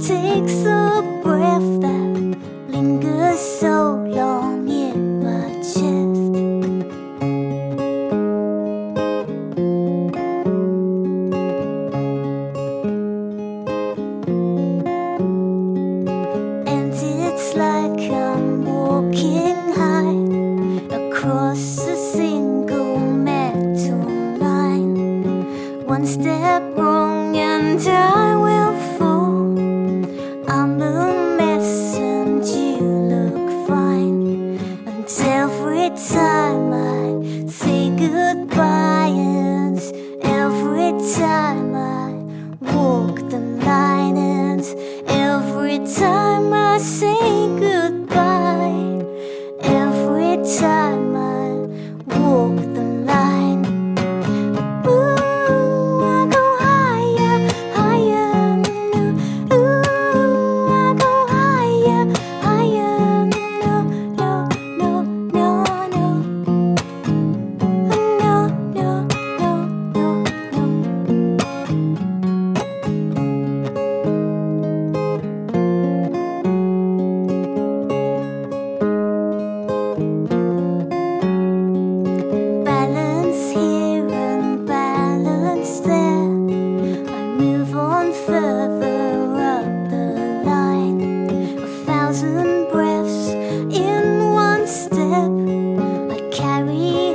takes a breath that lingers so long in my chest. And it's like I'm walking high across a single metal line. One step wrong and I every time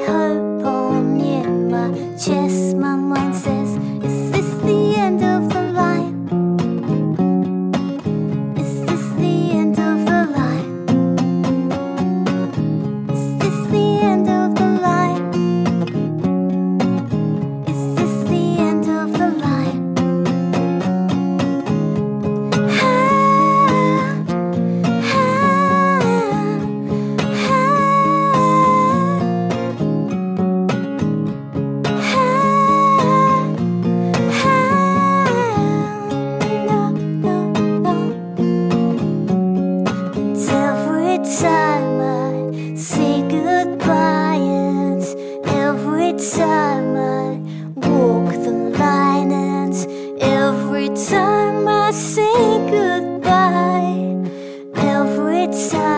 hope. time I say goodbye, and every time I walk the line, and every time I say goodbye, every time.